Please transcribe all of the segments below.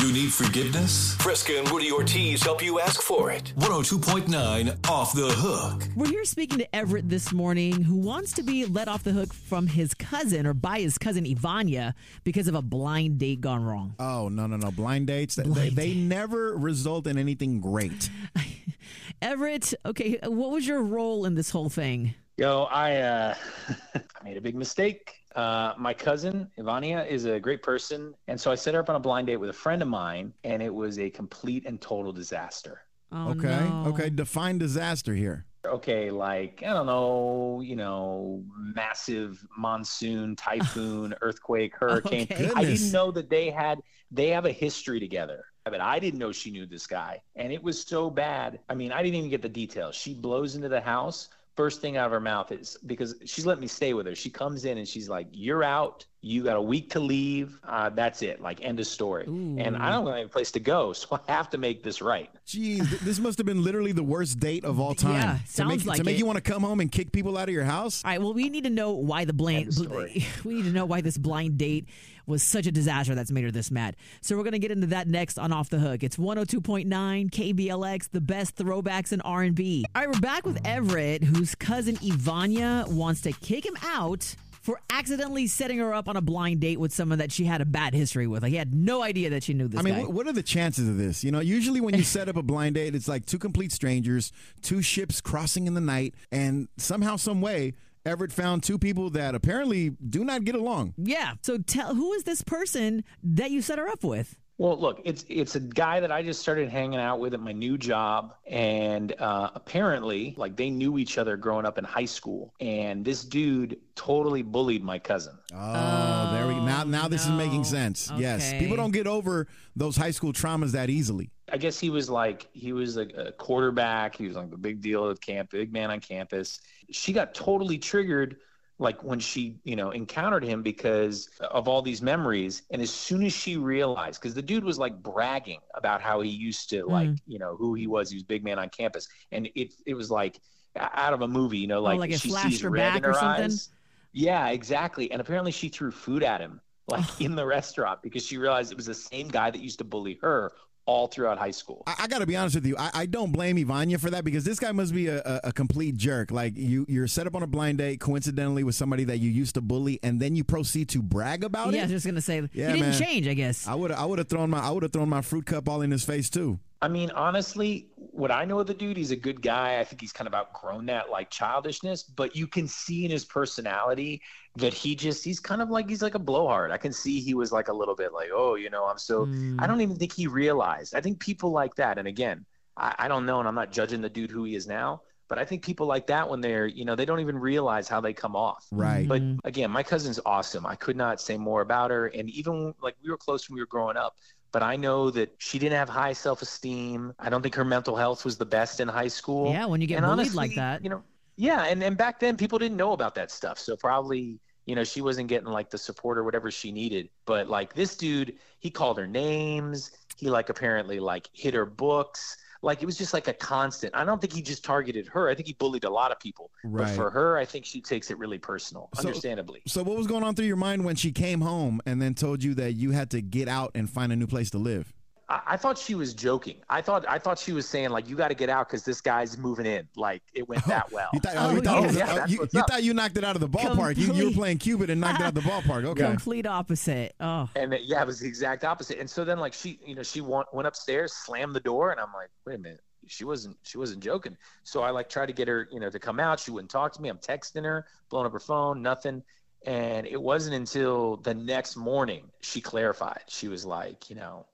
You need forgiveness? Fresca and Woody Ortiz help you ask for it. 102.9 Off the Hook. We're here speaking to Everett this morning, who wants to be let off the hook from his cousin or by his cousin Ivania because of a blind date gone wrong. Oh no no no! Blind dates they- they, Blind they never result in anything great. Everett, okay, what was your role in this whole thing? Yo, I uh, I made a big mistake. Uh, my cousin Ivania is a great person, and so I set her up on a blind date with a friend of mine, and it was a complete and total disaster. Oh, okay no. okay. Define disaster here. Okay, like I don't know, you know, massive monsoon, typhoon, earthquake, hurricane. Okay. I didn't know that they had they have a history together. But I didn't know she knew this guy, and it was so bad. I mean, I didn't even get the details. She blows into the house. First thing out of her mouth is because she's let me stay with her. She comes in and she's like, "You're out. You got a week to leave. Uh, that's it. Like end of story." And I don't have any place to go, so I have to make this right. Jeez, this must have been literally the worst date of all time. Yeah, to sounds make, like to make it. you want to come home and kick people out of your house. All right, well, we need to know why the blind End we need to know why this blind date was such a disaster that's made her this mad. So we're gonna get into that next on Off the Hook. It's 102.9 KBLX, the best throwbacks in R&B. All right, we're back with Everett, whose cousin Ivania wants to kick him out for accidentally setting her up on a blind date with someone that she had a bad history with. Like he had no idea that she knew this I mean, guy. what, what are the chances of this? You know, usually when you set up a blind date, it's like two complete strangers, two ships crossing in the night, and somehow, some way, Everett found two people that apparently do not get along. yeah. So tell who is this person that you set her up with? Well, look, it's it's a guy that I just started hanging out with at my new job, and uh, apparently, like they knew each other growing up in high school. And this dude totally bullied my cousin. Oh, there we go. Now, now this is making no. sense. Yes, people don't get over those high school traumas that easily. I guess he was like he was like a quarterback. He was like the big deal at camp, big man on campus. She got totally triggered like when she you know encountered him because of all these memories. And as soon as she realized because the dude was like bragging about how he used to mm. like you know who he was. He was big man on campus. And it it was like out of a movie you know oh, like, like it she flashed sees her red back in or her something? eyes. Yeah exactly. And apparently she threw food at him like in the restaurant because she realized it was the same guy that used to bully her all throughout high school I, I got to be honest with you. I, I don't blame Ivania for that because this guy must be a, a, a complete jerk. Like you, you're set up on a blind date coincidentally with somebody that you used to bully, and then you proceed to brag about it. yeah, I it. was just gonna say Yeah, he didn't man. change, I guess. I would, I would have thrown my, I would have thrown my fruit cup all in his face too. I mean, honestly, what I know of the dude, he's a good guy. I think he's kind of outgrown that like childishness, but you can see in his personality that he just he's kind of like he's like a blowhard. I can see he was like a little bit like, oh, you know, I'm so hmm. I don't even think he realized. I think people like that, and again, I, I don't know, and I'm not judging the dude who he is now, but I think people like that when they're, you know, they don't even realize how they come off. Right. But mm-hmm. again, my cousin's awesome. I could not say more about her. And even like we were close when we were growing up, but I know that she didn't have high self esteem. I don't think her mental health was the best in high school. Yeah, when you get And bullied like that. You know, yeah. And, and back then people didn't know about that stuff. So probably, you know, she wasn't getting like the support or whatever she needed. But like this dude, he called her names. He like apparently like hit her books. Like it was just like a constant. I don't think he just targeted her. I think he bullied a lot of people. But Right. for her, I think she takes it really personal, So- understandably. So what was going on through your mind when she came home and then told you that you had to get out and find a new place to live? I, I thought she was joking. I thought I thought she was saying like you got to get out because this guy's moving in. Like it went that well. You thought, Oh, oh, you, thought it was- yeah. oh, you, you thought you knocked it out of the ballpark. You, you were playing Cupid and knocked it out of the ballpark. Okay. Complete opposite. Oh. and it, yeah, it was the exact opposite. And so then like she, you know, she went, went upstairs, slammed the door, and I'm like, wait a minute. She wasn't. She wasn't joking. So I like tried to get her, you know, to come out. She wouldn't talk to me. I'm texting her, blowing up her phone, nothing. And it wasn't until the next morning she clarified. She was like, you know,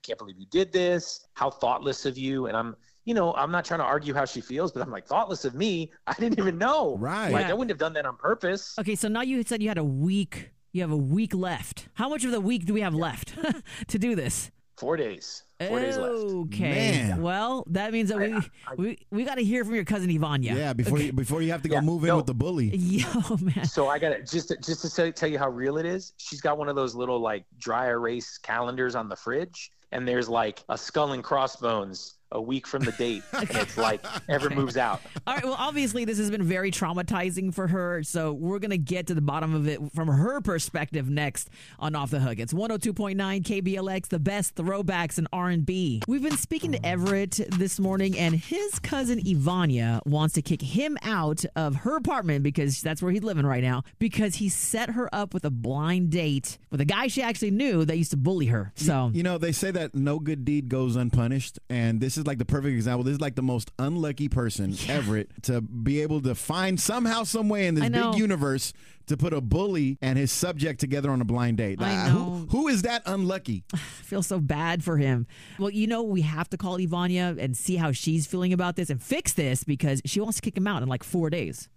I can't believe you did this. How thoughtless of you. And I'm, you know, I'm not trying to argue how she feels, but I'm like, thoughtless of me. I didn't even know. Right. Like Yeah. I wouldn't have done that on purpose. Okay, so now you said you had a week. You have a week left. How much of the week do we have left to do this? Four days. Four days left. Okay. Man. Well, that means that we we, we got to hear from your cousin Ivania. Yeah, before you before you have to go Yeah, move in no. with the bully. Yo, man. So I got to just to, just to tell, tell you how real it is. She's got one of those little like dry erase calendars on the fridge, and there's like a skull and crossbones a week from the date, and it's like ever moves out. All right. Well, obviously, this has been very traumatizing for her. So we're gonna get to the bottom of it from her perspective next on Off the Hook. It's 102.9 KBLX, the best throwbacks in R&B. We've been speaking to Everett this morning, and his cousin Ivania wants to kick him out of her apartment because that's where he's living right now. Because he set her up with a blind date with a guy she actually knew that used to bully her. So You know, they say that no good deed goes unpunished, and this is like the perfect example. This is like the most unlucky person, Everett, to be able to find somehow, some way in this big universe to put a bully and his subject together on a blind date. I know. Who, who is that unlucky? I feel so bad for him. Well, you know, we have to call Ivania and see how she's feeling about this and fix this because she wants to kick him out in like four days.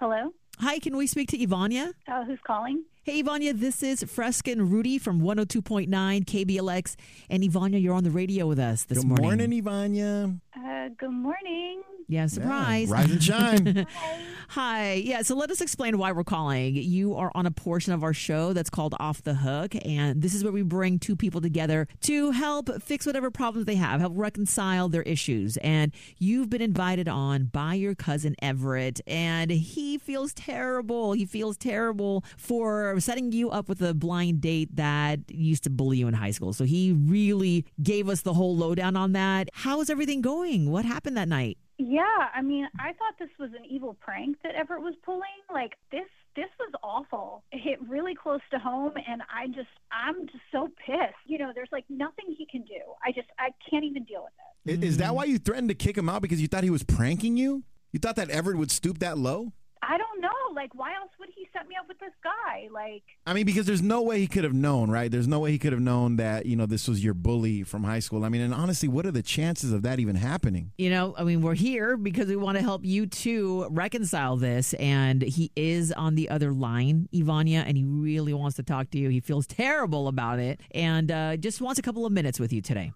Hello? Hi, can we speak to Ivania? Uh, who's calling? Hey, Ivania, this is Fresca and Rudy from 102.9 KBLX. And Ivania, you're on the radio with us this morning. Good morning. morning, Ivania. Uh, good morning. Yeah, surprise. Yeah, rise and shine. Hi. Yeah, so let us explain why we're calling. You are on a portion of our show that's called Off the Hook, and this is where we bring two people together to help fix whatever problems they have, help reconcile their issues. And you've been invited on by your cousin Everett, and he feels terrible. He feels terrible for setting you up with a blind date that used to bully you in high school. So he really gave us the whole lowdown on that. How is everything going? What happened that night? Yeah, I mean, I thought this was an evil prank that Everett was pulling. Like this, this was awful. It hit really close to home, and I just, I'm just so pissed. You know, there's like nothing he can do. I just, I can't even deal with it. Is that why you threatened to kick him out because you thought he was pranking you? You thought that Everett would stoop that low? I don't know. Like, why else would he set me up with this guy? Like, I mean, because there's no way he could have known, right? There's no way he could have known that, you know, this was your bully from high school. I mean, and honestly, what are the chances of that even happening? You know, I mean, we're here because we want to help you two reconcile this. And he is on the other line, Ivania, and he really wants to talk to you. He feels terrible about it and uh, just wants a couple of minutes with you today.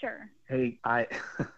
sure. Hey, I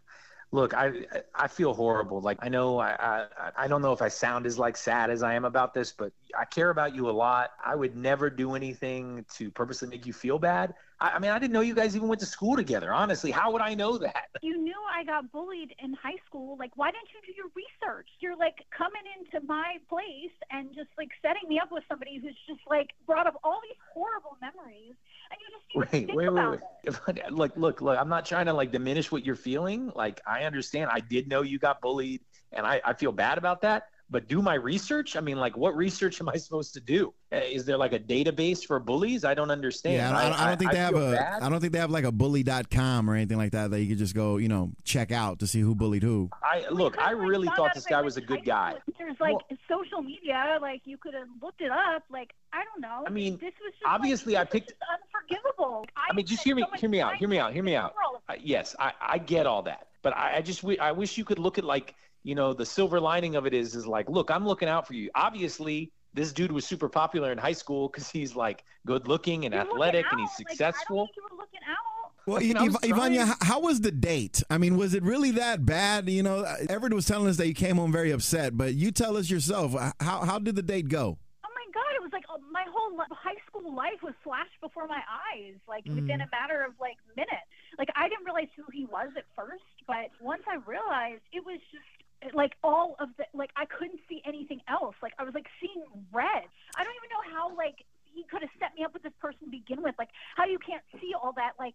look, I I feel horrible. Like I know I, I I don't know if I sound as like sad as I am about this, but I care about you a lot. I would never do anything to purposely make you feel bad. I, I mean, I didn't know you guys even went to school together. Honestly, how would I know that? You knew I got bullied in high school. Like, why didn't you do your research? You're like coming into my place and just like setting me up with somebody who's just like brought up all these horrible memories, and you just Wait, think wait, wait, about wait. it. If I- Look, look, look. I'm not trying to like diminish what you're feeling. Like I understand. I did know you got bullied, and I, I feel bad about that. But do my research. I mean, like, what research am I supposed to do? Uh, Is there like a database for bullies? I don't understand. Yeah, I don't, I I don't think they have feel a. bad. I don't think they have like a bully.com or anything like that that you could just go, you know, check out to see who bullied who. I look. I really thought this guy was a good guy. school. There's like Well- social media, like you could have looked it up. Like I don't know. I mean, this was just obviously like, I picked- was just unforgivable. I mean, just hear me, so hear me out, hear me out, hear me out. for all of Uh, yes, I, I get all that, but I, I just wi- I wish you could look at like you know the silver lining of it is is like look I'm looking out for you. Obviously, this dude was super popular in high school because he's like good looking and You're athletic and out. he's Like, I don't successful. think you were looking out. Well, I mean, I Iv- Ivania, how was the date? I mean, was it really that bad? You know, uh, Everett was telling us that you came home very upset, but you tell us yourself. Uh, how how did the date go? Oh my god, it was like uh, my whole li- high school life was flashed before my eyes, like mm. within a matter of like minutes. Like I didn't realize who he was at first, but once I realized, it was just like all of the like I couldn't see anything else. Like I was like seeing red. I don't even know how like he could have set me up with this person to begin with. Like how you can't see all that like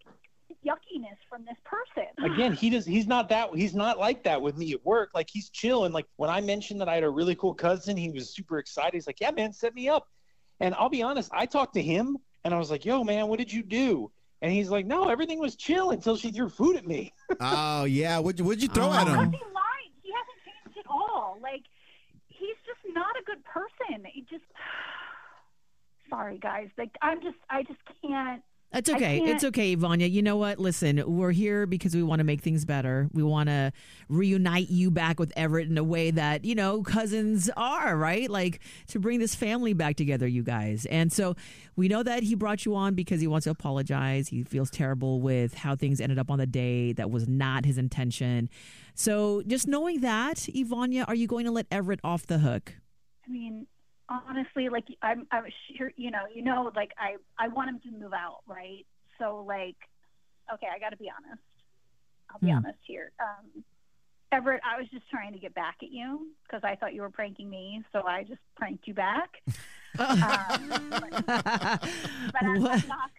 yuckiness from this person. Again, he does. He's not that. He's not like that with me at work. Like he's chill. And like when I mentioned that I had a really cool cousin, he was super excited. He's like, "Yeah, man, set me up." And I'll be honest, I talked to him and I was like, "Yo, man, what did you do?" And he's like, "No, everything was chill until she threw food at me." oh yeah, what what'd you throw Oh. at him? he lied? He hasn't changed at all. Like not a good person. He just sorry guys. Like I'm just I just can't It's okay. It's okay, Vanya. You know what? Listen, we're here because we want to make things better. We want to reunite you back with Everett in a way that, you know, cousins are, right? Like to bring this family back together, you guys. And so we know that he brought you on because he wants to apologize. He feels terrible with how things ended up on the day. That was not his intention. So just knowing that, Ivania, are you going to let Everett off the hook? I mean, honestly, like I'm, I'm sure, you know, you know, like I, I want him to move out, right? So, like, okay, I got to be honest. I'll be Hmm. honest here. Um, Everett, I was just trying to get back at you because I thought you were pranking me, so I just pranked you back. um, but, but I'm, I'm not,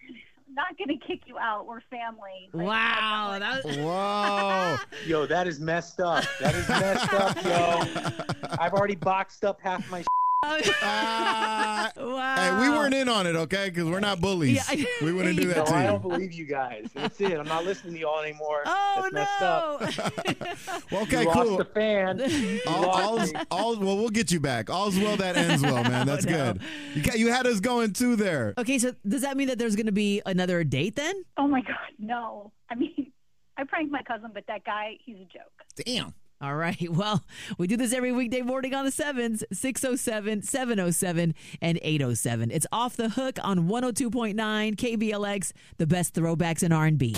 not going to kick you out. We're family. Like, Wow. I- That was- Whoa. Yo, that is messed up. That is messed up, yo. I've already boxed up half my. Ah. wow. Hey, we weren't in on it, okay? Because we're not bullies. Yeah, we wouldn't do No, that to I don't believe you guys. That's it. I'm not listening to y'all anymore. Oh That's messed up. no! Well, okay, you cool. lost the fan. All, lost all's, well, we'll get you back. All's well that ends well, man. That's Oh, no. good. You, got, you had us going too there. okay, so does that mean that there's going to be another date then? Oh my God, no. I mean, I pranked my cousin, but that guy, he's a joke. Damn. All right. Well, we do this every weekday morning on the sevens 607, 707, and 807. It's off the hook on 102.9 KBLX, the best throwbacks in R&B.